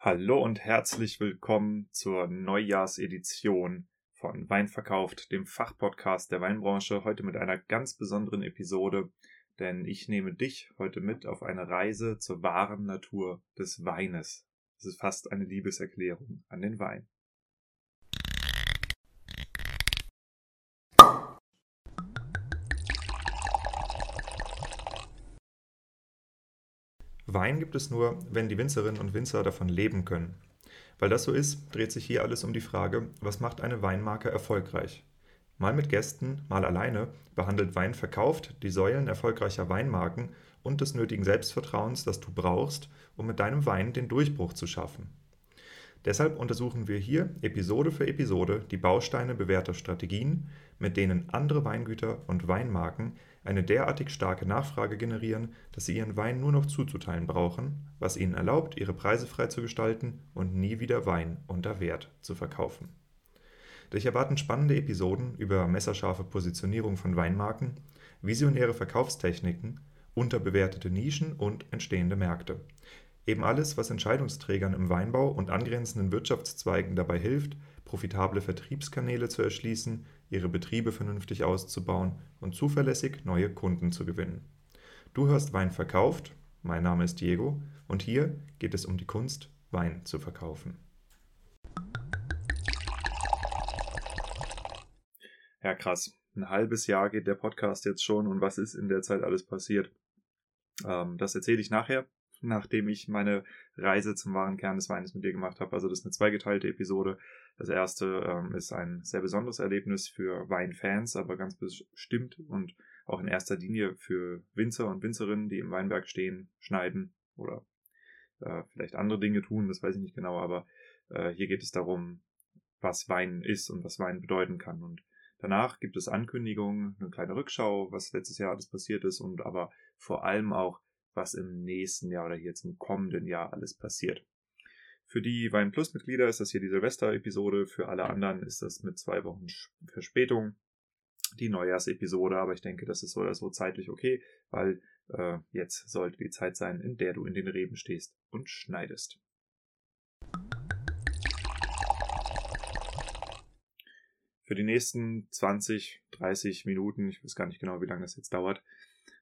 Hallo und herzlich willkommen zur Neujahrsedition von Wein verkauft, dem Fachpodcast der Weinbranche, heute mit einer ganz besonderen Episode, denn ich nehme dich heute mit auf eine Reise zur wahren Natur des Weines. Es ist fast eine Liebeserklärung an den Wein. Wein gibt es nur, wenn die Winzerinnen und Winzer davon leben können. Weil das so ist, dreht sich hier alles um die Frage, was macht eine Weinmarke erfolgreich? Mal mit Gästen, mal alleine behandelt Wein verkauft die Säulen erfolgreicher Weinmarken und des nötigen Selbstvertrauens, das du brauchst, um mit deinem Wein den Durchbruch zu schaffen. Deshalb untersuchen wir hier Episode für Episode die Bausteine bewährter Strategien, mit denen andere Weingüter und Weinmarken eine derartig starke Nachfrage generieren, dass sie ihren Wein nur noch zuzuteilen brauchen, was ihnen erlaubt, ihre Preise frei zu gestalten und nie wieder Wein unter Wert zu verkaufen. Dich erwarten spannende Episoden über messerscharfe Positionierung von Weinmarken, visionäre Verkaufstechniken, unterbewertete Nischen und entstehende Märkte. Eben alles, was Entscheidungsträgern im Weinbau und angrenzenden Wirtschaftszweigen dabei hilft, profitable Vertriebskanäle zu erschließen, ihre Betriebe vernünftig auszubauen und zuverlässig neue Kunden zu gewinnen. Du hörst Wein verkauft, mein Name ist Diego und hier geht es um die Kunst, Wein zu verkaufen. Ja, krass. Ein halbes Jahr geht der Podcast jetzt schon und was ist in der Zeit alles passiert? Ähm, das erzähle ich nachher nachdem ich meine Reise zum wahren Kern des Weines mit dir gemacht habe. Also das ist eine zweigeteilte Episode. Das erste ähm, ist ein sehr besonderes Erlebnis für Weinfans, aber ganz bestimmt und auch in erster Linie für Winzer und Winzerinnen, die im Weinberg stehen, schneiden oder äh, vielleicht andere Dinge tun, das weiß ich nicht genau, aber äh, hier geht es darum, was Wein ist und was Wein bedeuten kann. Und danach gibt es Ankündigungen, eine kleine Rückschau, was letztes Jahr alles passiert ist und aber vor allem auch was im nächsten Jahr oder hier zum kommenden Jahr alles passiert. Für die Wein Plus Mitglieder ist das hier die Silvester-Episode, für alle anderen ist das mit zwei Wochen Verspätung die Neujahrsepisode, aber ich denke, das ist so oder so zeitlich okay, weil äh, jetzt sollte die Zeit sein, in der du in den Reben stehst und schneidest. Für die nächsten 20, 30 Minuten, ich weiß gar nicht genau, wie lange das jetzt dauert,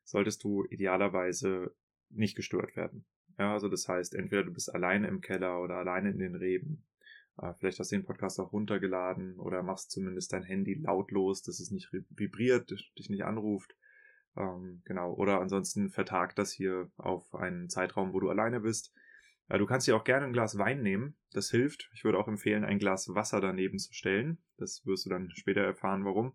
solltest du idealerweise nicht gestört werden. Ja, also das heißt, entweder du bist alleine im Keller oder alleine in den Reben. Äh, vielleicht hast du den Podcast auch runtergeladen oder machst zumindest dein Handy lautlos, dass es nicht vibriert, dich nicht anruft. Ähm, genau. Oder ansonsten vertagt das hier auf einen Zeitraum, wo du alleine bist. Äh, du kannst dir auch gerne ein Glas Wein nehmen. Das hilft. Ich würde auch empfehlen, ein Glas Wasser daneben zu stellen. Das wirst du dann später erfahren, warum.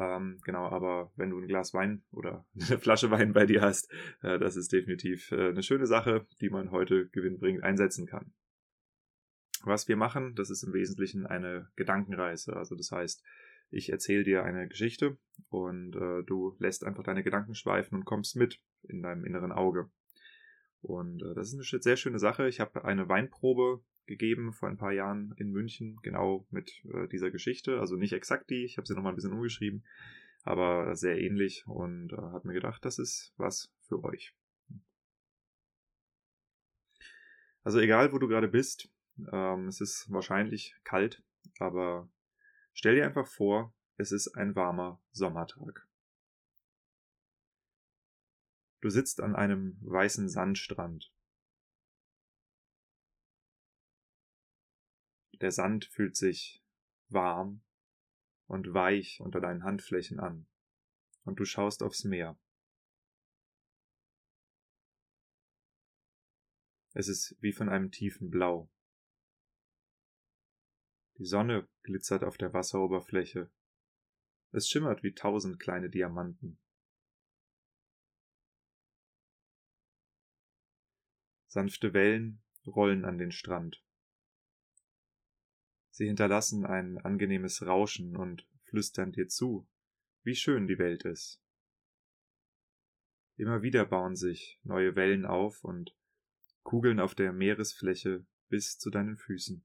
Ähm, genau, aber wenn du ein Glas Wein oder eine Flasche Wein bei dir hast, äh, das ist definitiv äh, eine schöne Sache, die man heute gewinnbringend einsetzen kann. Was wir machen, das ist im Wesentlichen eine Gedankenreise. Also das heißt, ich erzähle dir eine Geschichte und äh, du lässt einfach deine Gedanken schweifen und kommst mit in deinem inneren Auge. Und äh, das ist eine sehr schöne Sache. Ich habe eine Weinprobe gegeben vor ein paar Jahren in München, genau mit äh, dieser Geschichte. Also nicht exakt die, ich habe sie nochmal ein bisschen umgeschrieben, aber sehr ähnlich und äh, habe mir gedacht, das ist was für euch. Also egal, wo du gerade bist, ähm, es ist wahrscheinlich kalt, aber stell dir einfach vor, es ist ein warmer Sommertag. Du sitzt an einem weißen Sandstrand Der Sand fühlt sich warm und weich unter deinen Handflächen an, und du schaust aufs Meer. Es ist wie von einem tiefen Blau. Die Sonne glitzert auf der Wasseroberfläche. Es schimmert wie tausend kleine Diamanten. Sanfte Wellen rollen an den Strand. Sie hinterlassen ein angenehmes Rauschen und flüstern dir zu, wie schön die Welt ist. Immer wieder bauen sich neue Wellen auf und kugeln auf der Meeresfläche bis zu deinen Füßen.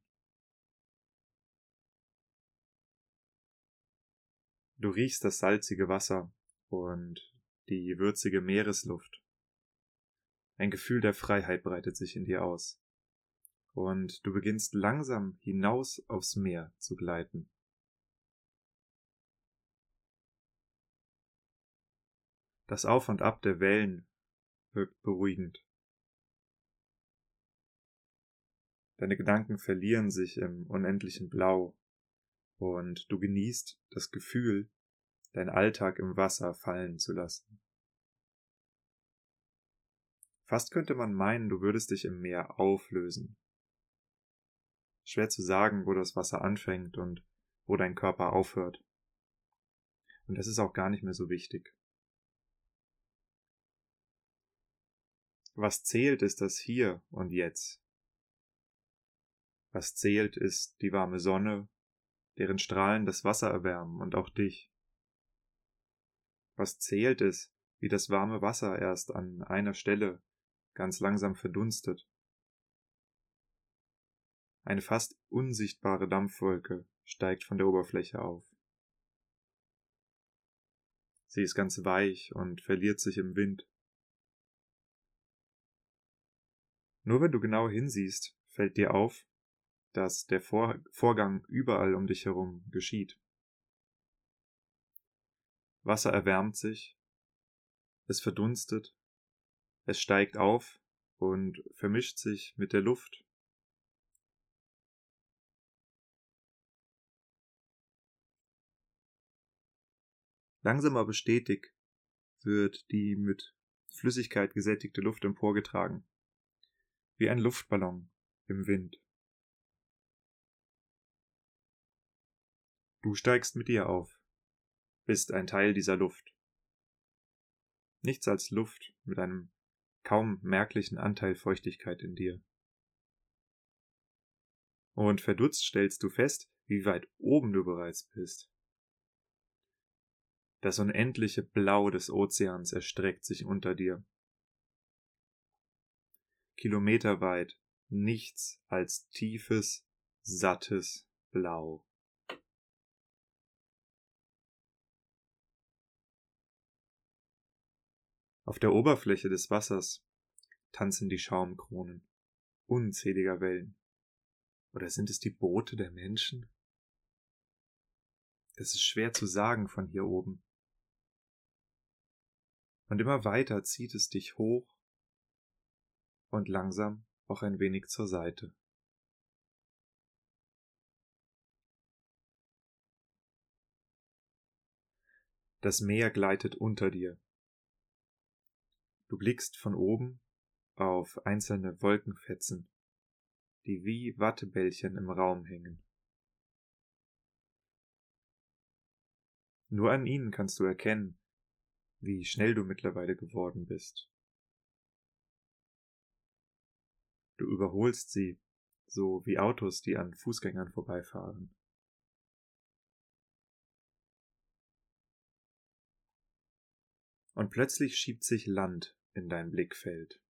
Du riechst das salzige Wasser und die würzige Meeresluft. Ein Gefühl der Freiheit breitet sich in dir aus. Und du beginnst langsam hinaus aufs Meer zu gleiten. Das Auf und Ab der Wellen wirkt beruhigend. Deine Gedanken verlieren sich im unendlichen Blau und du genießt das Gefühl, dein Alltag im Wasser fallen zu lassen. Fast könnte man meinen, du würdest dich im Meer auflösen. Schwer zu sagen, wo das Wasser anfängt und wo dein Körper aufhört. Und es ist auch gar nicht mehr so wichtig. Was zählt, ist das Hier und Jetzt. Was zählt, ist die warme Sonne, deren Strahlen das Wasser erwärmen und auch dich. Was zählt, ist, wie das warme Wasser erst an einer Stelle ganz langsam verdunstet. Eine fast unsichtbare Dampfwolke steigt von der Oberfläche auf. Sie ist ganz weich und verliert sich im Wind. Nur wenn du genau hinsiehst, fällt dir auf, dass der Vor Vorgang überall um dich herum geschieht. Wasser erwärmt sich, es verdunstet, es steigt auf und vermischt sich mit der Luft. Langsam aber stetig wird die mit Flüssigkeit gesättigte Luft emporgetragen wie ein Luftballon im Wind. Du steigst mit ihr auf, bist ein Teil dieser Luft. Nichts als Luft mit einem kaum merklichen Anteil Feuchtigkeit in dir. Und verdutzt stellst du fest, wie weit oben du bereits bist. Das unendliche Blau des Ozeans erstreckt sich unter dir kilometerweit nichts als tiefes, sattes Blau. Auf der Oberfläche des Wassers tanzen die Schaumkronen unzähliger Wellen. Oder sind es die Boote der Menschen? Das ist schwer zu sagen von hier oben. Und immer weiter zieht es dich hoch und langsam auch ein wenig zur Seite. Das Meer gleitet unter dir. Du blickst von oben auf einzelne Wolkenfetzen, die wie Wattebällchen im Raum hängen. Nur an ihnen kannst du erkennen, wie schnell du mittlerweile geworden bist. Du überholst sie, so wie Autos, die an Fußgängern vorbeifahren. Und plötzlich schiebt sich Land in dein Blickfeld.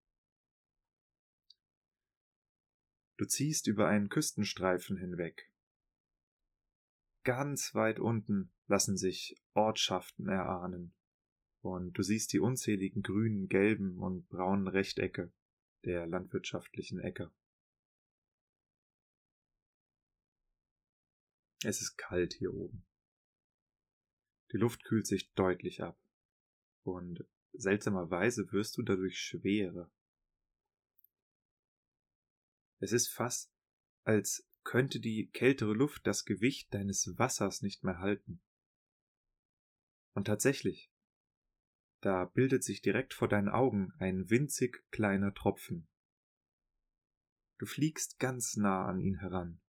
Du ziehst über einen Küstenstreifen hinweg. Ganz weit unten lassen sich Ortschaften erahnen, und du siehst die unzähligen grünen, gelben und braunen Rechtecke, der landwirtschaftlichen Äcker. Es ist kalt hier oben. Die Luft kühlt sich deutlich ab und seltsamerweise wirst du dadurch schwerer. Es ist fast, als könnte die kältere Luft das Gewicht deines Wassers nicht mehr halten. Und tatsächlich, da bildet sich direkt vor deinen Augen ein winzig kleiner Tropfen. Du fliegst ganz nah an ihn heran.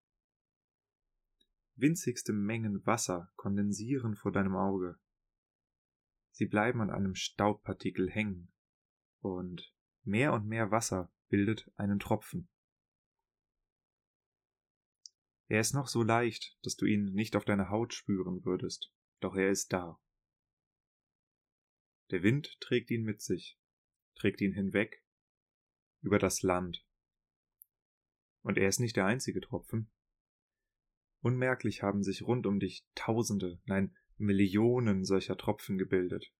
Winzigste Mengen Wasser kondensieren vor deinem Auge. Sie bleiben an einem Staubpartikel hängen, und mehr und mehr Wasser bildet einen Tropfen. Er ist noch so leicht, dass du ihn nicht auf deiner Haut spüren würdest, doch er ist da. Der Wind trägt ihn mit sich, trägt ihn hinweg über das Land. Und er ist nicht der einzige Tropfen. Unmerklich haben sich rund um dich Tausende, nein Millionen solcher Tropfen gebildet.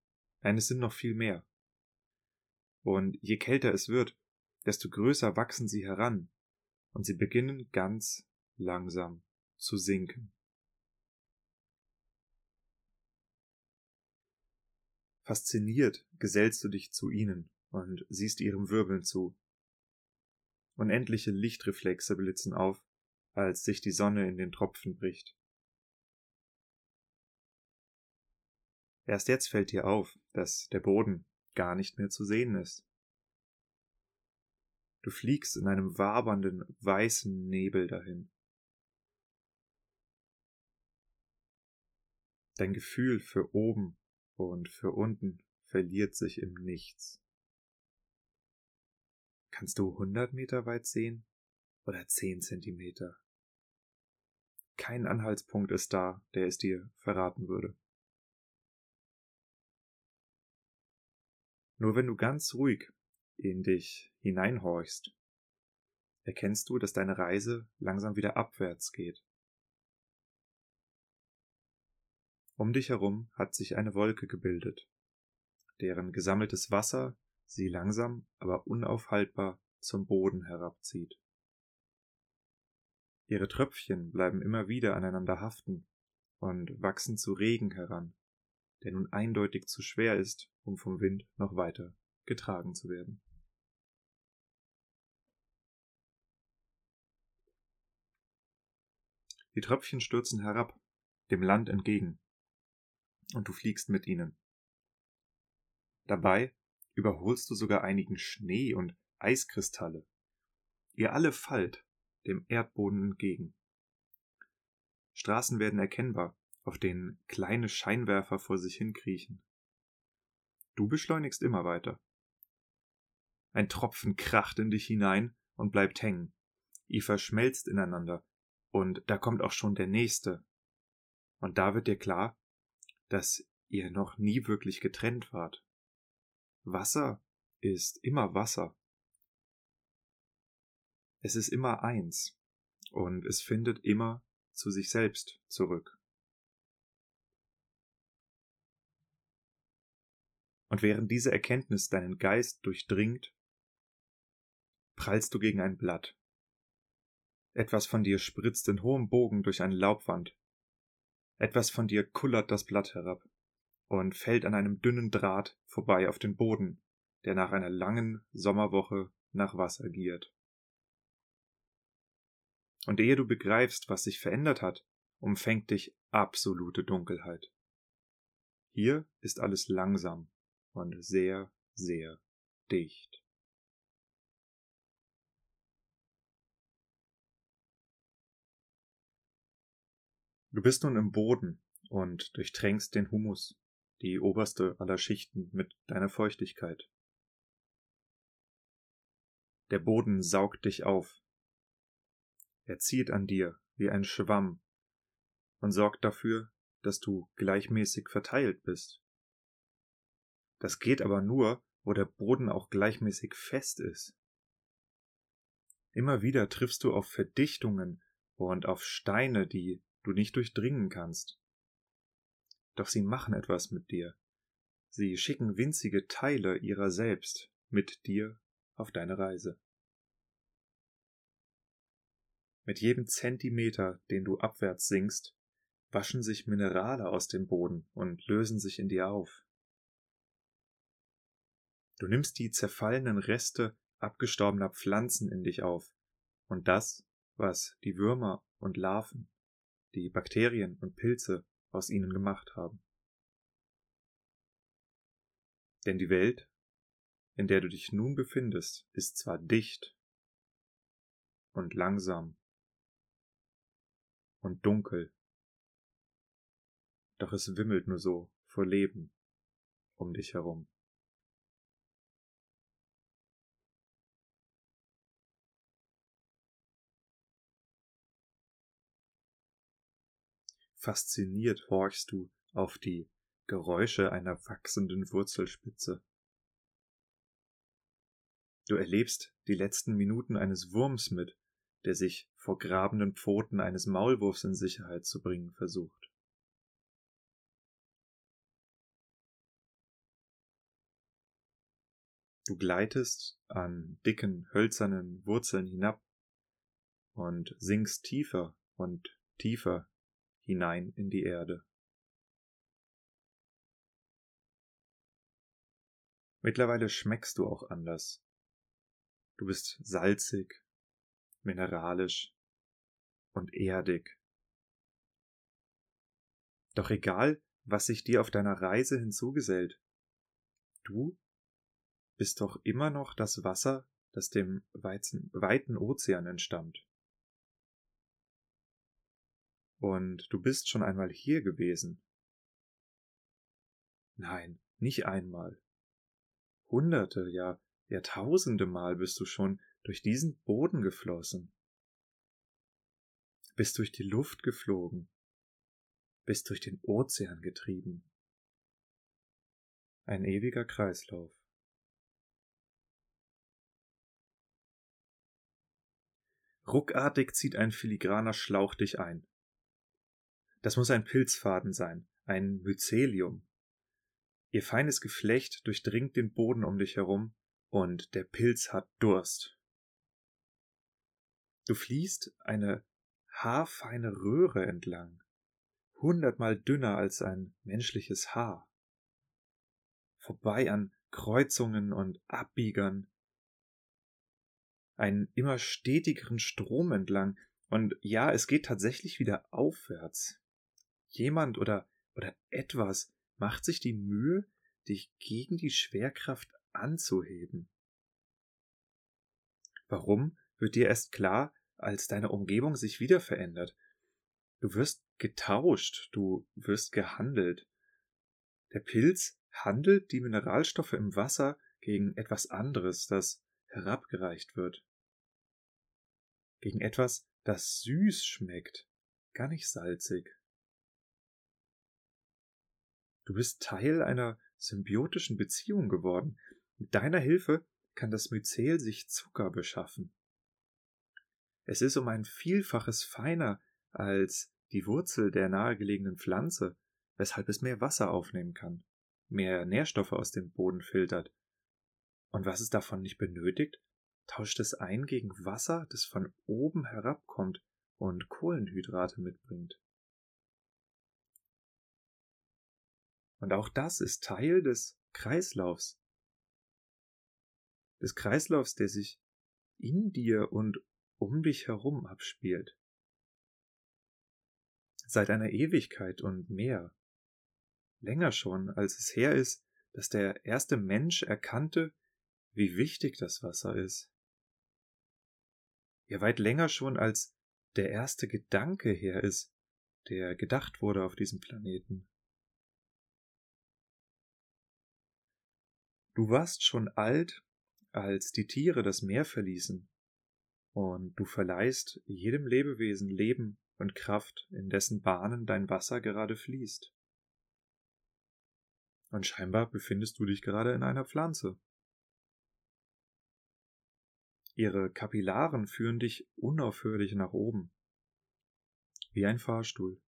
Nein, es sind noch viel mehr. Und je kälter es wird, desto größer wachsen sie heran, und sie beginnen ganz langsam zu sinken. Fasziniert gesellst du dich zu ihnen und siehst ihrem Wirbeln zu. Unendliche Lichtreflexe blitzen auf, als sich die Sonne in den Tropfen bricht. Erst jetzt fällt dir auf, dass der Boden gar nicht mehr zu sehen ist. Du fliegst in einem wabernden, weißen Nebel dahin. Dein Gefühl für oben und für unten verliert sich im Nichts. Kannst du hundert Meter weit sehen oder zehn Zentimeter? Kein Anhaltspunkt ist da, der es dir verraten würde. Nur wenn du ganz ruhig in dich hineinhorchst, erkennst du, dass deine Reise langsam wieder abwärts geht. Um dich herum hat sich eine Wolke gebildet, deren gesammeltes Wasser sie langsam, aber unaufhaltbar zum Boden herabzieht. Ihre Tröpfchen bleiben immer wieder aneinander haften und wachsen zu Regen heran, der nun eindeutig zu schwer ist, um vom Wind noch weiter getragen zu werden. Die Tröpfchen stürzen herab, dem Land entgegen, und du fliegst mit ihnen. Dabei überholst du sogar einigen Schnee und Eiskristalle. Ihr alle fallt dem Erdboden entgegen. Straßen werden erkennbar, auf denen kleine Scheinwerfer vor sich hinkriechen. Du beschleunigst immer weiter. Ein Tropfen kracht in dich hinein und bleibt hängen. Ihr verschmelzt ineinander, und da kommt auch schon der nächste. Und da wird dir klar, dass ihr noch nie wirklich getrennt wart. Wasser ist immer Wasser. Es ist immer eins und es findet immer zu sich selbst zurück. Und während diese Erkenntnis deinen Geist durchdringt, prallst du gegen ein Blatt. Etwas von dir spritzt in hohem Bogen durch eine Laubwand. Etwas von dir kullert das Blatt herab und fällt an einem dünnen Draht vorbei auf den Boden, der nach einer langen Sommerwoche nach Wasser giert. Und ehe du begreifst, was sich verändert hat, umfängt dich absolute Dunkelheit. Hier ist alles langsam und sehr, sehr dicht. Du bist nun im Boden und durchtränkst den Humus, die oberste aller Schichten, mit deiner Feuchtigkeit. Der Boden saugt dich auf. Er zieht an dir wie ein Schwamm und sorgt dafür, dass du gleichmäßig verteilt bist. Das geht aber nur, wo der Boden auch gleichmäßig fest ist. Immer wieder triffst du auf Verdichtungen und auf Steine, die du nicht durchdringen kannst. Doch sie machen etwas mit dir. Sie schicken winzige Teile ihrer selbst mit dir auf deine Reise. Mit jedem Zentimeter, den du abwärts sinkst, waschen sich Minerale aus dem Boden und lösen sich in dir auf. Du nimmst die zerfallenen Reste abgestorbener Pflanzen in dich auf und das, was die Würmer und Larven, die Bakterien und Pilze aus ihnen gemacht haben. Denn die Welt, in der du dich nun befindest, ist zwar dicht und langsam und dunkel, doch es wimmelt nur so vor Leben um dich herum. Fasziniert horchst du auf die Geräusche einer wachsenden Wurzelspitze. Du erlebst die letzten Minuten eines Wurms mit, der sich vor grabenden Pfoten eines Maulwurfs in Sicherheit zu bringen versucht. Du gleitest an dicken, hölzernen Wurzeln hinab und sinkst tiefer und tiefer hinein in die Erde. Mittlerweile schmeckst du auch anders. Du bist salzig, mineralisch und erdig. Doch egal, was sich dir auf deiner Reise hinzugesellt, du bist doch immer noch das Wasser, das dem weiten Ozean entstammt. Und du bist schon einmal hier gewesen. Nein, nicht einmal. Hunderte, ja, Jahrtausende Mal bist du schon durch diesen Boden geflossen. Bist durch die Luft geflogen. Bist durch den Ozean getrieben. Ein ewiger Kreislauf. Ruckartig zieht ein filigraner Schlauch dich ein. Das muss ein Pilzfaden sein, ein Mycelium. Ihr feines Geflecht durchdringt den Boden um dich herum, und der Pilz hat Durst. Du fließt eine haarfeine Röhre entlang, hundertmal dünner als ein menschliches Haar. Vorbei an Kreuzungen und Abbiegern, einen immer stetigeren Strom entlang, und ja, es geht tatsächlich wieder aufwärts jemand oder, oder etwas macht sich die Mühe, dich gegen die Schwerkraft anzuheben. Warum, wird dir erst klar, als deine Umgebung sich wieder verändert. Du wirst getauscht, du wirst gehandelt. Der Pilz handelt die Mineralstoffe im Wasser gegen etwas anderes, das herabgereicht wird. Gegen etwas, das süß schmeckt, gar nicht salzig. Du bist Teil einer symbiotischen Beziehung geworden. Mit deiner Hilfe kann das Myzel sich Zucker beschaffen. Es ist um ein Vielfaches feiner als die Wurzel der nahegelegenen Pflanze, weshalb es mehr Wasser aufnehmen kann, mehr Nährstoffe aus dem Boden filtert. Und was es davon nicht benötigt, tauscht es ein gegen Wasser, das von oben herabkommt und Kohlenhydrate mitbringt. Und auch das ist Teil des Kreislaufs. Des Kreislaufs, der sich in dir und um dich herum abspielt. Seit einer Ewigkeit und mehr. Länger schon, als es her ist, dass der erste Mensch erkannte, wie wichtig das Wasser ist. Ja, weit länger schon, als der erste Gedanke her ist, der gedacht wurde auf diesem Planeten. Du warst schon alt, als die Tiere das Meer verließen, und du verleihst jedem Lebewesen Leben und Kraft, in dessen Bahnen dein Wasser gerade fließt. Und scheinbar befindest du dich gerade in einer Pflanze. Ihre Kapillaren führen dich unaufhörlich nach oben, wie ein Fahrstuhl.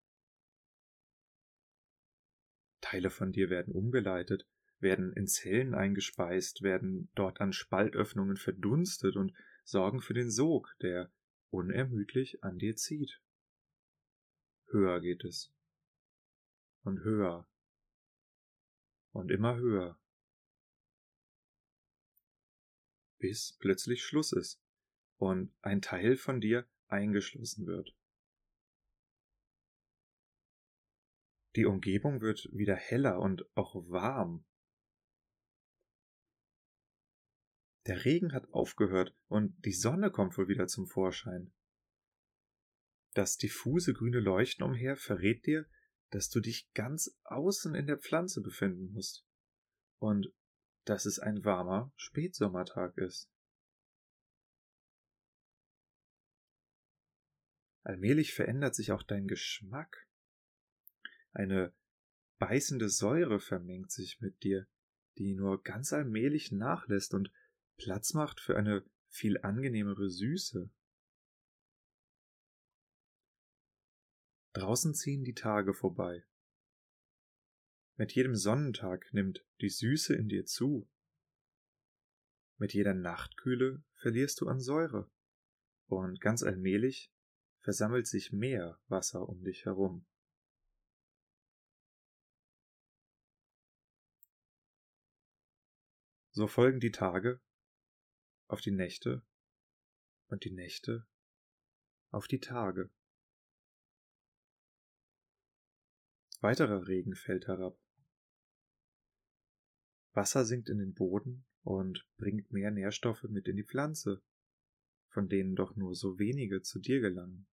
Teile von dir werden umgeleitet, werden in Zellen eingespeist, werden dort an Spaltöffnungen verdunstet und sorgen für den Sog, der unermüdlich an dir zieht. Höher geht es. Und höher. Und immer höher. Bis plötzlich Schluss ist und ein Teil von dir eingeschlossen wird. Die Umgebung wird wieder heller und auch warm. Der Regen hat aufgehört und die Sonne kommt wohl wieder zum Vorschein. Das diffuse grüne Leuchten umher verrät dir, dass du dich ganz außen in der Pflanze befinden musst und dass es ein warmer Spätsommertag ist. Allmählich verändert sich auch dein Geschmack. Eine beißende Säure vermengt sich mit dir, die nur ganz allmählich nachlässt und Platz macht für eine viel angenehmere Süße. Draußen ziehen die Tage vorbei. Mit jedem Sonnentag nimmt die Süße in dir zu. Mit jeder Nachtkühle verlierst du an Säure Und ganz allmählich versammelt sich mehr Wasser um dich herum. So folgen die Tage auf die Nächte und die Nächte auf die Tage. Weiterer Regen fällt herab. Wasser sinkt in den Boden und bringt mehr Nährstoffe mit in die Pflanze, von denen doch nur so wenige zu dir gelangen.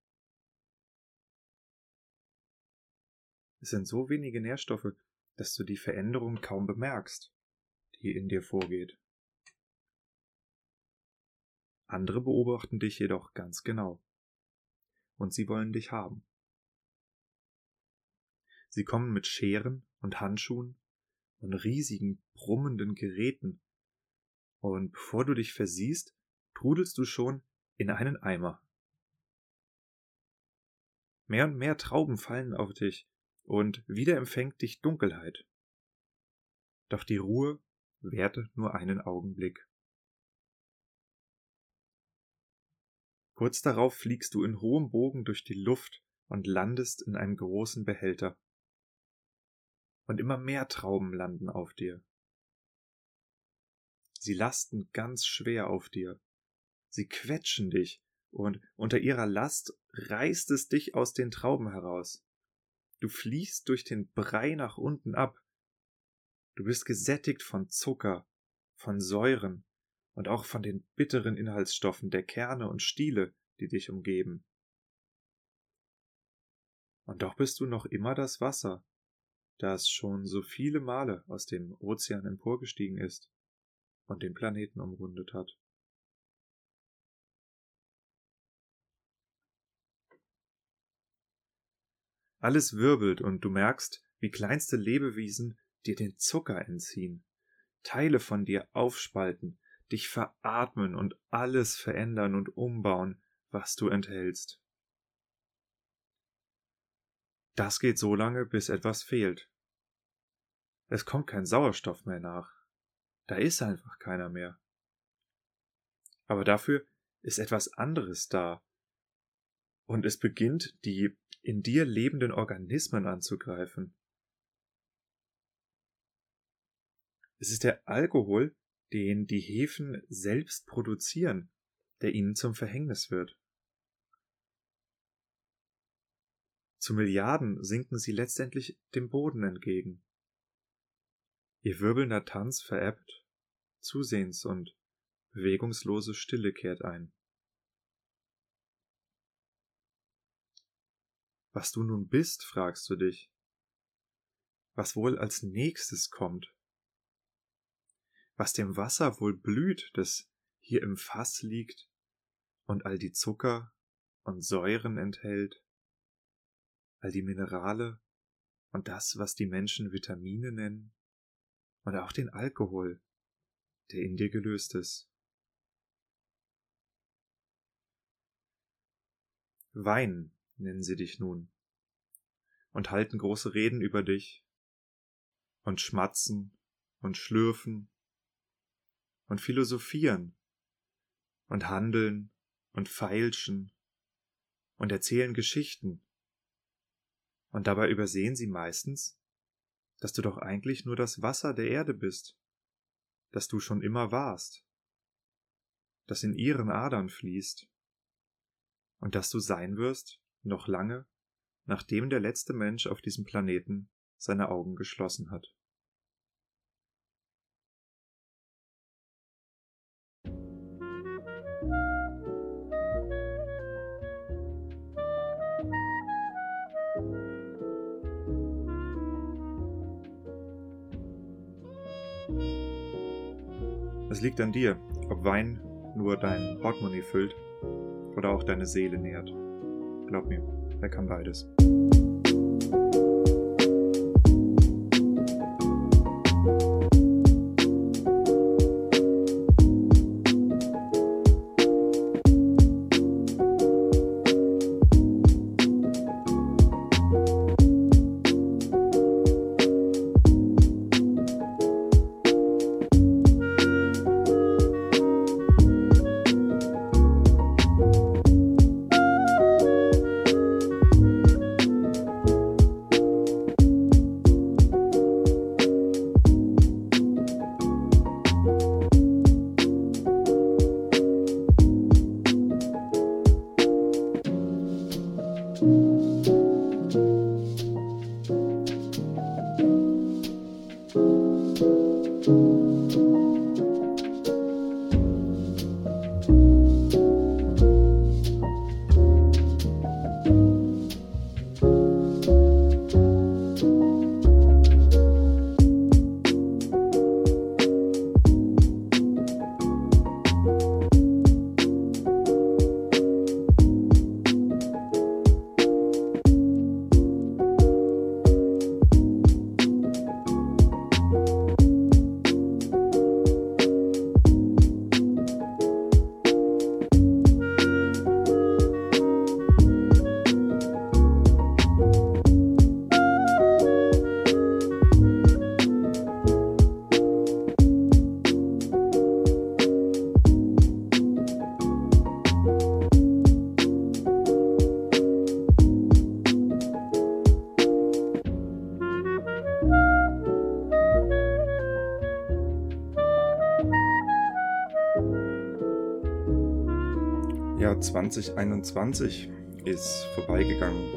Es sind so wenige Nährstoffe, dass du die Veränderung kaum bemerkst, die in dir vorgeht. Andere beobachten dich jedoch ganz genau. Und sie wollen dich haben. Sie kommen mit Scheren und Handschuhen und riesigen brummenden Geräten. Und bevor du dich versiehst, trudelst du schon in einen Eimer. Mehr und mehr Trauben fallen auf dich, und wieder empfängt dich Dunkelheit. Doch die Ruhe währte nur einen Augenblick. Kurz darauf fliegst du in hohem Bogen durch die Luft und landest in einem großen Behälter. Und immer mehr Trauben landen auf dir. Sie lasten ganz schwer auf dir. Sie quetschen dich, und unter ihrer Last reißt es dich aus den Trauben heraus. Du fließt durch den Brei nach unten ab. Du bist gesättigt von Zucker, von Säuren, und auch von den bitteren Inhaltsstoffen der Kerne und Stiele, die dich umgeben. Und doch bist du noch immer das Wasser, das schon so viele Male aus dem Ozean emporgestiegen ist und den Planeten umrundet hat. Alles wirbelt und du merkst, wie kleinste Lebewesen dir den Zucker entziehen, Teile von dir aufspalten, dich veratmen und alles verändern und umbauen, was du enthältst. Das geht so lange, bis etwas fehlt. Es kommt kein Sauerstoff mehr nach. Da ist einfach keiner mehr. Aber dafür ist etwas anderes da. Und es beginnt, die in dir lebenden Organismen anzugreifen. Es ist der Alkohol, den die Hefen selbst produzieren, der ihnen zum Verhängnis wird. Zu Milliarden sinken sie letztendlich dem Boden entgegen. Ihr wirbelnder Tanz verebbt, zusehends und bewegungslose Stille kehrt ein. Was du nun bist, fragst du dich. Was wohl als nächstes kommt was dem Wasser wohl blüht, das hier im Fass liegt und all die Zucker und Säuren enthält, all die Minerale und das, was die Menschen Vitamine nennen, und auch den Alkohol, der in dir gelöst ist. Wein nennen sie dich nun und halten große Reden über dich und schmatzen und schlürfen und philosophieren und handeln und feilschen und erzählen Geschichten. Und dabei übersehen sie meistens, dass du doch eigentlich nur das Wasser der Erde bist, dass du schon immer warst, das in ihren Adern fließt, und dass du sein wirst, noch lange, nachdem der letzte Mensch auf diesem Planeten seine Augen geschlossen hat. Es liegt an dir, ob Wein nur dein Portemonnaie füllt oder auch deine Seele nährt. Glaub mir, er kann beides. 2021 ist vorbeigegangen.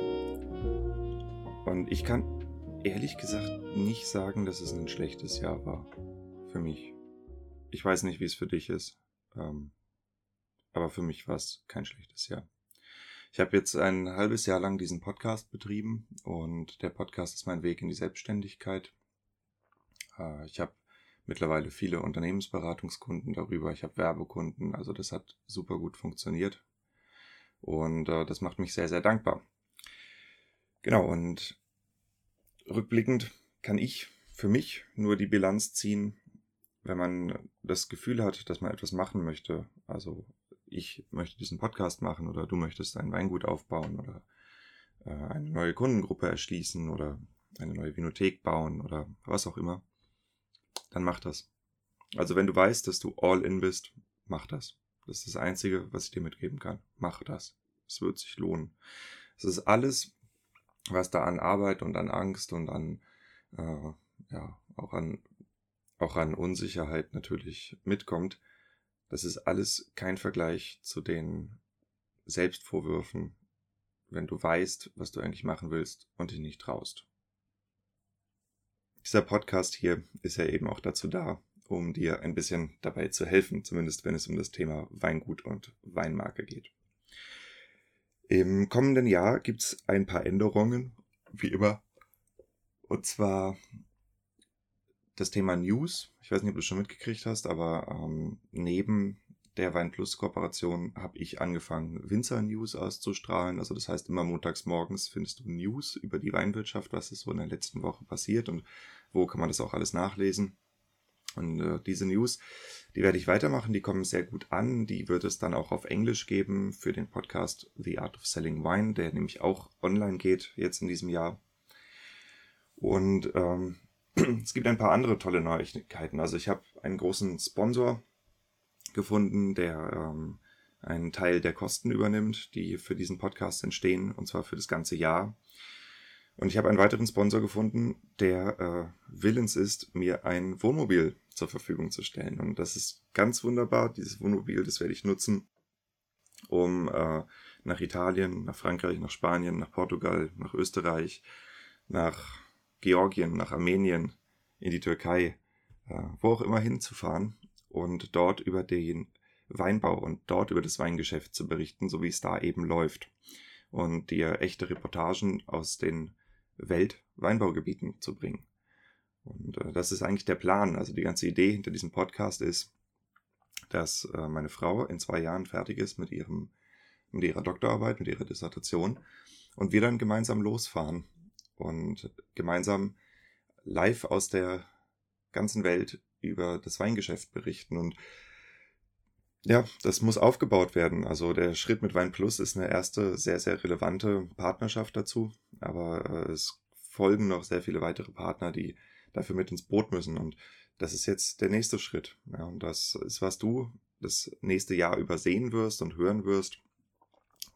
Und ich kann ehrlich gesagt nicht sagen, dass es ein schlechtes Jahr war. Für mich. Ich weiß nicht, wie es für dich ist. Ähm, aber für mich war es kein schlechtes Jahr. Ich habe jetzt ein halbes Jahr lang diesen Podcast betrieben und der Podcast ist mein Weg in die Selbstständigkeit. Äh, ich habe mittlerweile viele Unternehmensberatungskunden darüber. Ich habe Werbekunden, also das hat super gut funktioniert. Und äh, das macht mich sehr, sehr dankbar. Genau, und rückblickend kann ich für mich nur die Bilanz ziehen, wenn man das Gefühl hat, dass man etwas machen möchte. Also ich möchte diesen Podcast machen oder du möchtest ein Weingut aufbauen oder äh, eine neue Kundengruppe erschließen oder eine neue Vinothek bauen oder was auch immer dann mach das. Also wenn du weißt, dass du all in bist, mach das. Das ist das Einzige, was ich dir mitgeben kann. Mach das. Es wird sich lohnen. Es ist alles, was da an Arbeit und an Angst und an, äh, ja, auch an, auch an Unsicherheit natürlich mitkommt. Das ist alles kein Vergleich zu den Selbstvorwürfen, wenn du weißt, was du eigentlich machen willst und dich nicht traust. Dieser Podcast hier ist ja eben auch dazu da, um dir ein bisschen dabei zu helfen, zumindest wenn es um das Thema Weingut und Weinmarke geht. Im kommenden Jahr gibt es ein paar Änderungen, wie immer. Und zwar das Thema News. Ich weiß nicht, ob du es schon mitgekriegt hast, aber ähm, neben der Weinplus Kooperation habe ich angefangen, Winzer News auszustrahlen. Also das heißt, immer montags morgens findest du News über die Weinwirtschaft, was ist so in der letzten Woche passiert und wo kann man das auch alles nachlesen. Und äh, diese News, die werde ich weitermachen, die kommen sehr gut an. Die wird es dann auch auf Englisch geben für den Podcast The Art of Selling Wine, der nämlich auch online geht jetzt in diesem Jahr. Und ähm, es gibt ein paar andere tolle Neuigkeiten. Also ich habe einen großen Sponsor gefunden, der ähm, einen Teil der Kosten übernimmt, die für diesen Podcast entstehen, und zwar für das ganze Jahr. Und ich habe einen weiteren Sponsor gefunden, der äh, willens ist, mir ein Wohnmobil zur Verfügung zu stellen. Und das ist ganz wunderbar. Dieses Wohnmobil, das werde ich nutzen, um äh, nach Italien, nach Frankreich, nach Spanien, nach Portugal, nach Österreich, nach Georgien, nach Armenien, in die Türkei, äh, wo auch immer hinzufahren und dort über den Weinbau und dort über das Weingeschäft zu berichten, so wie es da eben läuft. Und dir echte Reportagen aus den Weltweinbaugebieten zu bringen. Und äh, das ist eigentlich der Plan. Also die ganze Idee hinter diesem Podcast ist, dass äh, meine Frau in zwei Jahren fertig ist mit ihrem, mit ihrer Doktorarbeit, mit ihrer Dissertation und wir dann gemeinsam losfahren und gemeinsam live aus der ganzen Welt über das Weingeschäft berichten und ja, das muss aufgebaut werden. Also der Schritt mit Wein Plus ist eine erste sehr, sehr relevante Partnerschaft dazu. Aber äh, es folgen noch sehr viele weitere Partner, die dafür mit ins Boot müssen. Und das ist jetzt der nächste Schritt. Ja, und das ist, was du das nächste Jahr übersehen wirst und hören wirst.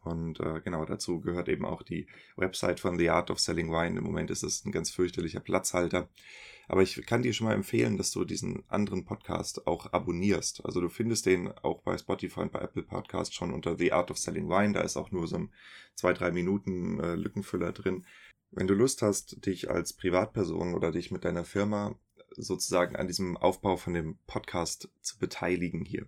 Und äh, genau dazu gehört eben auch die Website von The Art of Selling Wine. Im Moment ist es ein ganz fürchterlicher Platzhalter. Aber ich kann dir schon mal empfehlen, dass du diesen anderen Podcast auch abonnierst. Also du findest den auch bei Spotify und bei Apple Podcast schon unter The Art of Selling Wine. Da ist auch nur so ein zwei, drei Minuten äh, Lückenfüller drin. Wenn du Lust hast, dich als Privatperson oder dich mit deiner Firma sozusagen an diesem Aufbau von dem Podcast zu beteiligen hier.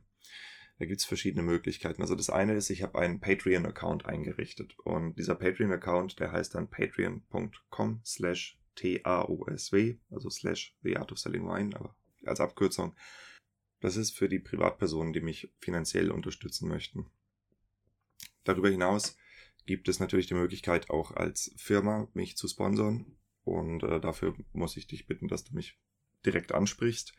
Da gibt's verschiedene Möglichkeiten. Also das eine ist, ich habe einen Patreon-Account eingerichtet und dieser Patreon-Account, der heißt dann patreon.com slash T-A-O-S-W, also slash The Art of Selling Wine, aber als Abkürzung. Das ist für die Privatpersonen, die mich finanziell unterstützen möchten. Darüber hinaus gibt es natürlich die Möglichkeit, auch als Firma mich zu sponsern. Und äh, dafür muss ich dich bitten, dass du mich direkt ansprichst,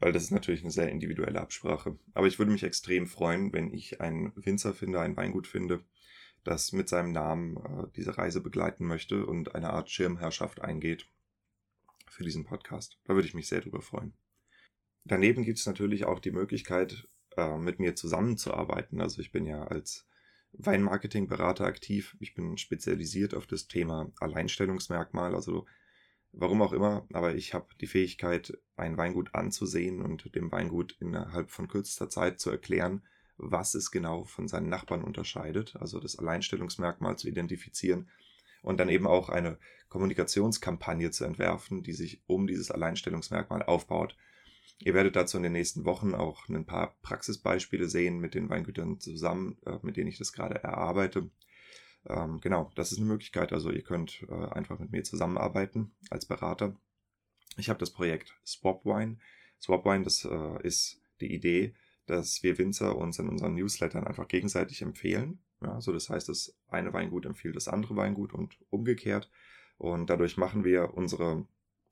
weil das ist natürlich eine sehr individuelle Absprache. Aber ich würde mich extrem freuen, wenn ich einen Winzer finde, ein Weingut finde, das mit seinem Namen äh, diese Reise begleiten möchte und eine Art Schirmherrschaft eingeht für diesen Podcast. Da würde ich mich sehr drüber freuen. Daneben gibt es natürlich auch die Möglichkeit, äh, mit mir zusammenzuarbeiten. Also ich bin ja als Weinmarketingberater aktiv. Ich bin spezialisiert auf das Thema Alleinstellungsmerkmal, also warum auch immer, aber ich habe die Fähigkeit, ein Weingut anzusehen und dem Weingut innerhalb von kürzester Zeit zu erklären, was es genau von seinen Nachbarn unterscheidet, also das Alleinstellungsmerkmal zu identifizieren und dann eben auch eine Kommunikationskampagne zu entwerfen, die sich um dieses Alleinstellungsmerkmal aufbaut. Ihr werdet dazu in den nächsten Wochen auch ein paar Praxisbeispiele sehen mit den Weingütern zusammen, äh, mit denen ich das gerade erarbeite. Ähm, genau, das ist eine Möglichkeit. Also ihr könnt äh, einfach mit mir zusammenarbeiten als Berater. Ich habe das Projekt Swapwine. Swapwine, das äh, ist die Idee, dass wir Winzer uns in unseren Newslettern einfach gegenseitig empfehlen. Ja, also das heißt, das eine Weingut empfiehlt das andere Weingut und umgekehrt. Und dadurch machen wir unsere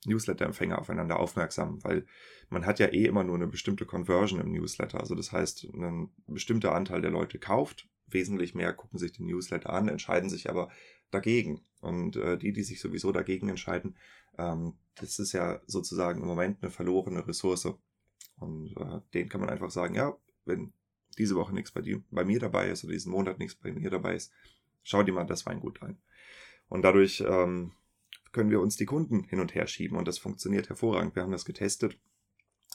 Newsletter-Empfänger aufeinander aufmerksam, weil man hat ja eh immer nur eine bestimmte Conversion im Newsletter. Also das heißt, ein bestimmter Anteil der Leute kauft, wesentlich mehr gucken sich den Newsletter an, entscheiden sich aber dagegen. Und äh, die, die sich sowieso dagegen entscheiden, ähm, das ist ja sozusagen im Moment eine verlorene Ressource. Und äh, denen kann man einfach sagen, ja, wenn diese Woche nichts bei dir, bei mir dabei ist oder diesen Monat nichts bei mir dabei ist, schau dir mal das Weingut ein. Und dadurch ähm, können wir uns die Kunden hin und her schieben und das funktioniert hervorragend. Wir haben das getestet.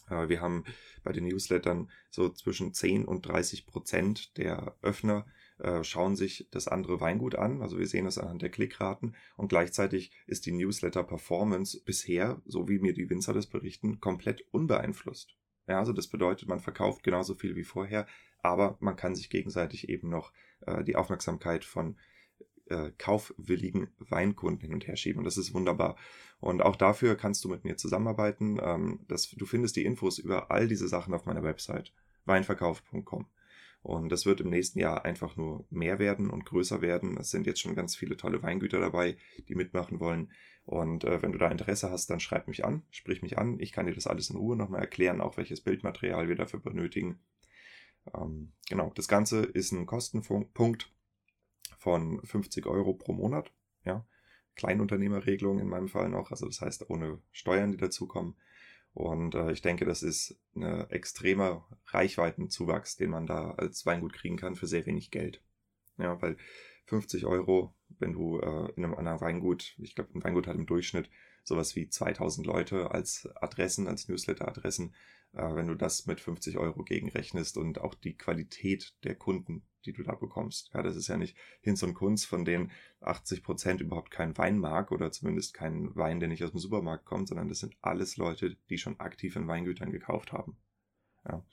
Äh, wir haben bei den Newslettern so zwischen 10 und 30 Prozent der Öffner äh, schauen sich das andere Weingut an. Also wir sehen das anhand der Klickraten und gleichzeitig ist die Newsletter-Performance bisher, so wie mir die Winzer das berichten, komplett unbeeinflusst. Ja, also das bedeutet, man verkauft genauso viel wie vorher, aber man kann sich gegenseitig eben noch äh, die Aufmerksamkeit von äh, kaufwilligen Weinkunden hin und her schieben. Und das ist wunderbar. Und auch dafür kannst du mit mir zusammenarbeiten. Ähm, das, du findest die Infos über all diese Sachen auf meiner Website weinverkauf.com. Und das wird im nächsten Jahr einfach nur mehr werden und größer werden. Es sind jetzt schon ganz viele tolle Weingüter dabei, die mitmachen wollen. Und äh, wenn du da Interesse hast, dann schreib mich an, sprich mich an. Ich kann dir das alles in Ruhe nochmal erklären, auch welches Bildmaterial wir dafür benötigen. Ähm, genau, das Ganze ist ein Kostenpunkt von 50 Euro pro Monat. Ja, Kleinunternehmerregelung in meinem Fall noch, also das heißt ohne Steuern, die dazukommen. Und äh, ich denke, das ist ein extremer Reichweitenzuwachs, den man da als Weingut kriegen kann für sehr wenig Geld. Ja, weil 50 Euro, wenn du äh, in einem anderen Weingut, ich glaube, ein Weingut hat im Durchschnitt sowas wie 2000 Leute als Adressen, als Newsletter-Adressen, äh, wenn du das mit 50 Euro gegenrechnest und auch die Qualität der Kunden, die du da bekommst. Ja, das ist ja nicht Hinz und Kunz, von denen 80 Prozent überhaupt keinen Wein mag oder zumindest keinen Wein, der nicht aus dem Supermarkt kommt, sondern das sind alles Leute, die schon aktiv in Weingütern gekauft haben. Ja.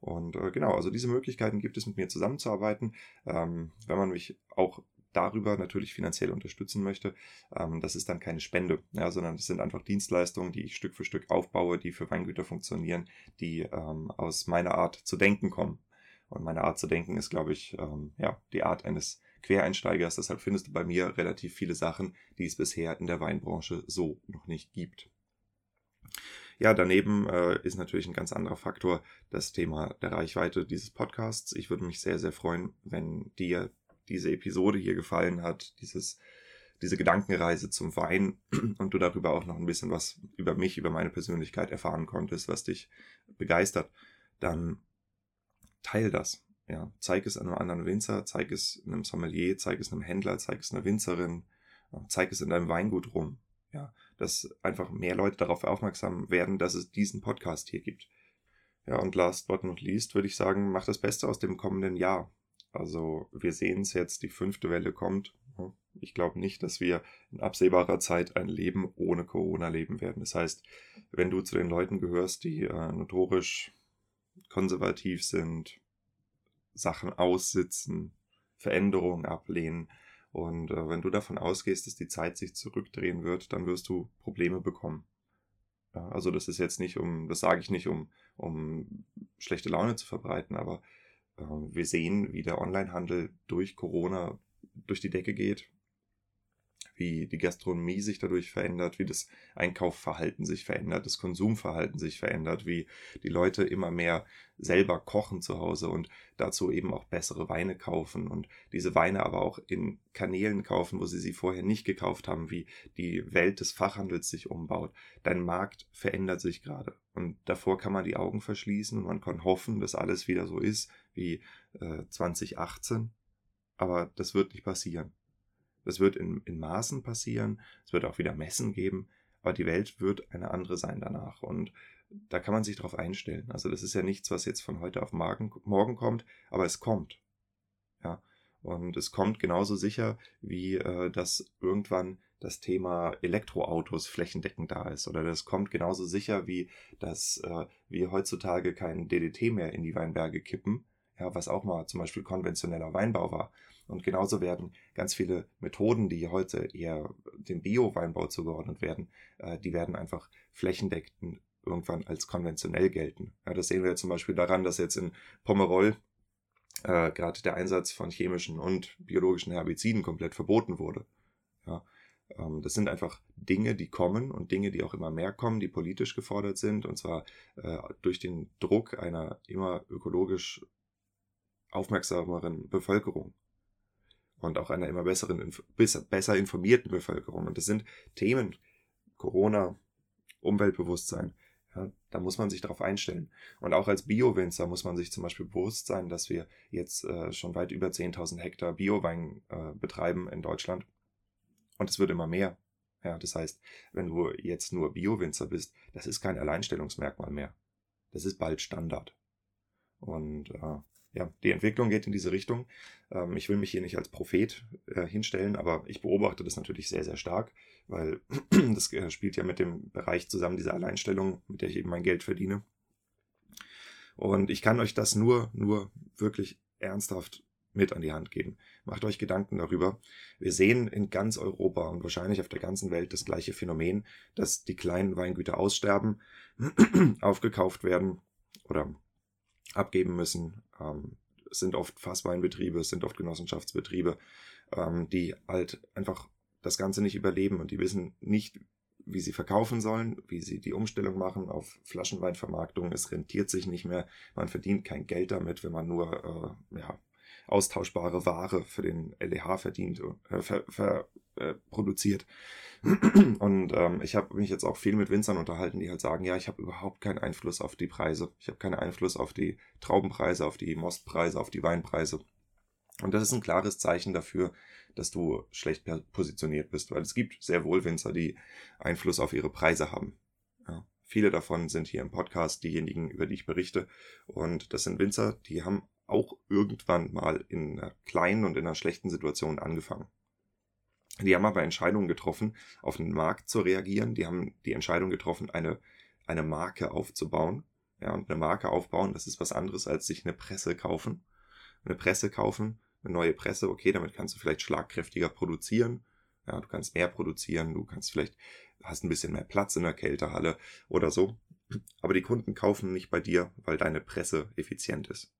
Und äh, genau, also diese Möglichkeiten gibt es, mit mir zusammenzuarbeiten. Ähm, wenn man mich auch darüber natürlich finanziell unterstützen möchte, ähm, das ist dann keine Spende, ja, sondern das sind einfach Dienstleistungen, die ich Stück für Stück aufbaue, die für Weingüter funktionieren, die ähm, aus meiner Art zu denken kommen. Und meine Art zu denken ist, glaube ich, ähm, ja, die Art eines Quereinsteigers. Deshalb findest du bei mir relativ viele Sachen, die es bisher in der Weinbranche so noch nicht gibt. Ja, daneben äh, ist natürlich ein ganz anderer Faktor das Thema der Reichweite dieses Podcasts. Ich würde mich sehr, sehr freuen, wenn dir diese Episode hier gefallen hat, dieses, diese Gedankenreise zum Wein und du darüber auch noch ein bisschen was über mich, über meine Persönlichkeit erfahren konntest, was dich begeistert, dann teil das. Ja, zeig es einem anderen Winzer, zeig es einem Sommelier, zeig es einem Händler, zeig es einer Winzerin, zeig es in deinem Weingut rum. Ja, dass einfach mehr Leute darauf aufmerksam werden, dass es diesen Podcast hier gibt. Ja, und last but not least würde ich sagen, mach das Beste aus dem kommenden Jahr. Also wir sehen es jetzt, die fünfte Welle kommt. Ich glaube nicht, dass wir in absehbarer Zeit ein Leben ohne Corona leben werden. Das heißt, wenn du zu den Leuten gehörst, die äh, notorisch konservativ sind, Sachen aussitzen, Veränderungen ablehnen, und äh, wenn du davon ausgehst, dass die Zeit sich zurückdrehen wird, dann wirst du Probleme bekommen. Also das ist jetzt nicht um, das sage ich nicht, um, um schlechte Laune zu verbreiten, aber wir sehen, wie der Onlinehandel durch Corona durch die Decke geht wie die Gastronomie sich dadurch verändert, wie das Einkaufverhalten sich verändert, das Konsumverhalten sich verändert, wie die Leute immer mehr selber kochen zu Hause und dazu eben auch bessere Weine kaufen und diese Weine aber auch in Kanälen kaufen, wo sie sie vorher nicht gekauft haben, wie die Welt des Fachhandels sich umbaut. Dein Markt verändert sich gerade und davor kann man die Augen verschließen und man kann hoffen, dass alles wieder so ist wie äh, 2018, aber das wird nicht passieren. Das wird in, in Maßen passieren. Es wird auch wieder Messen geben. Aber die Welt wird eine andere sein danach. Und da kann man sich darauf einstellen. Also das ist ja nichts, was jetzt von heute auf morgen, morgen kommt, aber es kommt. Ja. Und es kommt genauso sicher, wie äh, dass irgendwann das Thema Elektroautos flächendeckend da ist. Oder das kommt genauso sicher, wie dass äh, wir heutzutage kein DDT mehr in die Weinberge kippen, ja, was auch mal zum Beispiel konventioneller Weinbau war. Und genauso werden ganz viele Methoden, die heute eher dem Bio-Weinbau zugeordnet werden, äh, die werden einfach flächendeckend irgendwann als konventionell gelten. Ja, das sehen wir zum Beispiel daran, dass jetzt in Pomerol äh, gerade der Einsatz von chemischen und biologischen Herbiziden komplett verboten wurde. Ja, ähm, das sind einfach Dinge, die kommen und Dinge, die auch immer mehr kommen, die politisch gefordert sind, und zwar äh, durch den Druck einer immer ökologisch aufmerksameren Bevölkerung und auch einer immer besseren, besser informierten Bevölkerung. Und das sind Themen, Corona, Umweltbewusstsein. Ja, da muss man sich darauf einstellen. Und auch als Bio-Winzer muss man sich zum Beispiel bewusst sein, dass wir jetzt äh, schon weit über 10.000 Hektar Biowein äh, betreiben in Deutschland. Und es wird immer mehr. Ja, das heißt, wenn du jetzt nur Bio-Winzer bist, das ist kein Alleinstellungsmerkmal mehr. Das ist bald Standard. Und äh, ja, die Entwicklung geht in diese Richtung. Ähm, ich will mich hier nicht als Prophet äh, hinstellen, aber ich beobachte das natürlich sehr, sehr stark, weil das äh, spielt ja mit dem Bereich zusammen, diese Alleinstellung, mit der ich eben mein Geld verdiene. Und ich kann euch das nur, nur wirklich ernsthaft mit an die Hand geben. Macht euch Gedanken darüber. Wir sehen in ganz Europa und wahrscheinlich auf der ganzen Welt das gleiche Phänomen, dass die kleinen Weingüter aussterben, aufgekauft werden oder abgeben müssen. Ähm, sind oft Fassweinbetriebe, es sind oft Genossenschaftsbetriebe, ähm, die halt einfach das Ganze nicht überleben und die wissen nicht, wie sie verkaufen sollen, wie sie die Umstellung machen auf Flaschenweinvermarktung. Es rentiert sich nicht mehr. Man verdient kein Geld damit, wenn man nur äh, ja, austauschbare Ware für den LEH verdient, äh, ver, ver, äh, produziert. Und ähm, ich habe mich jetzt auch viel mit Winzern unterhalten, die halt sagen, ja, ich habe überhaupt keinen Einfluss auf die Preise. Ich habe keinen Einfluss auf die Traubenpreise, auf die Mostpreise, auf die Weinpreise. Und das ist ein klares Zeichen dafür, dass du schlecht positioniert bist, weil es gibt sehr wohl Winzer, die Einfluss auf ihre Preise haben. Ja, viele davon sind hier im Podcast diejenigen, über die ich berichte. Und das sind Winzer, die haben auch irgendwann mal in einer kleinen und in einer schlechten Situation angefangen. Die haben aber Entscheidungen getroffen, auf den Markt zu reagieren. Die haben die Entscheidung getroffen, eine, eine Marke aufzubauen. Ja, und eine Marke aufbauen, das ist was anderes, als sich eine Presse kaufen. Eine Presse kaufen, eine neue Presse, okay, damit kannst du vielleicht schlagkräftiger produzieren. Ja, du kannst mehr produzieren, du kannst vielleicht, hast ein bisschen mehr Platz in der Kältehalle oder so. Aber die Kunden kaufen nicht bei dir, weil deine Presse effizient ist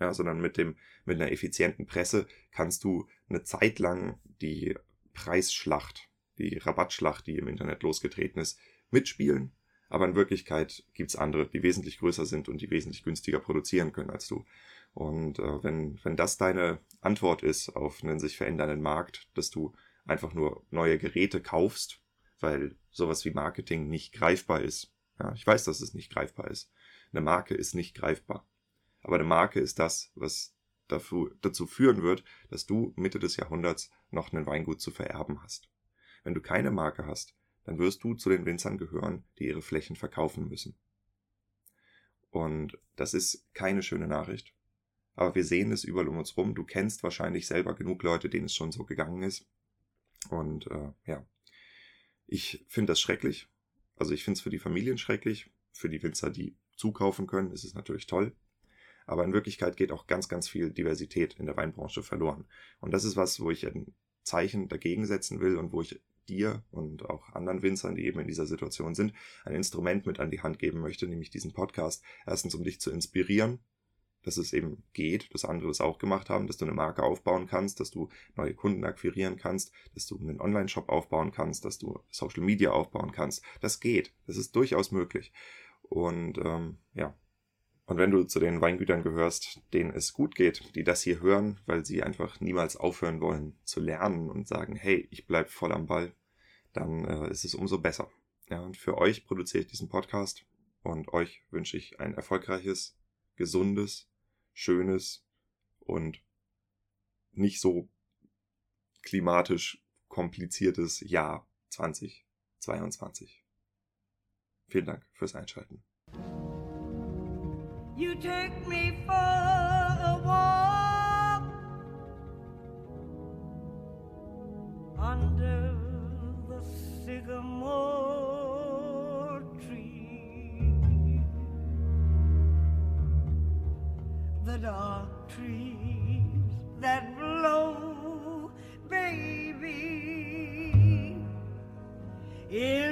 ja, sondern mit dem, mit einer effizienten Presse kannst du eine Zeit lang die Preisschlacht, die Rabattschlacht, die im Internet losgetreten ist, mitspielen. Aber in Wirklichkeit gibt's andere, die wesentlich größer sind und die wesentlich günstiger produzieren können als du. Und äh, wenn, wenn das deine Antwort ist auf einen sich verändernden Markt, dass du einfach nur neue Geräte kaufst, weil sowas wie Marketing nicht greifbar ist. Ja, ich weiß, dass es nicht greifbar ist. Eine Marke ist nicht greifbar. Aber eine Marke ist das, was dafür, dazu führen wird, dass du Mitte des Jahrhunderts noch einen Weingut zu vererben hast. Wenn du keine Marke hast, dann wirst du zu den Winzern gehören, die ihre Flächen verkaufen müssen. Und das ist keine schöne Nachricht. Aber wir sehen es überall um uns rum. Du kennst wahrscheinlich selber genug Leute, denen es schon so gegangen ist. Und äh, ja, ich finde das schrecklich. Also ich finde es für die Familien schrecklich. Für die Winzer, die zukaufen können, ist es natürlich toll. Aber in Wirklichkeit geht auch ganz, ganz viel Diversität in der Weinbranche verloren. Und das ist was, wo ich ein Zeichen dagegen setzen will und wo ich dir und auch anderen Winzern, die eben in dieser Situation sind, ein Instrument mit an die Hand geben möchte, nämlich diesen Podcast. Erstens, um dich zu inspirieren, dass es eben geht, dass andere das auch gemacht haben, dass du eine Marke aufbauen kannst, dass du neue Kunden akquirieren kannst, dass du einen Online-Shop aufbauen kannst, dass du Social Media aufbauen kannst. Das geht. Das ist durchaus möglich. Und ähm, ja, und wenn du zu den Weingütern gehörst, denen es gut geht, die das hier hören, weil sie einfach niemals aufhören wollen zu lernen und sagen, hey, ich bleib voll am Ball, dann äh, ist es umso besser. Ja, und für euch produziere ich diesen Podcast und euch wünsche ich ein erfolgreiches, gesundes, schönes und nicht so klimatisch kompliziertes Jahr 2022. Vielen Dank fürs Einschalten. You take me for a walk under the sycamore tree, the dark trees that blow, baby. In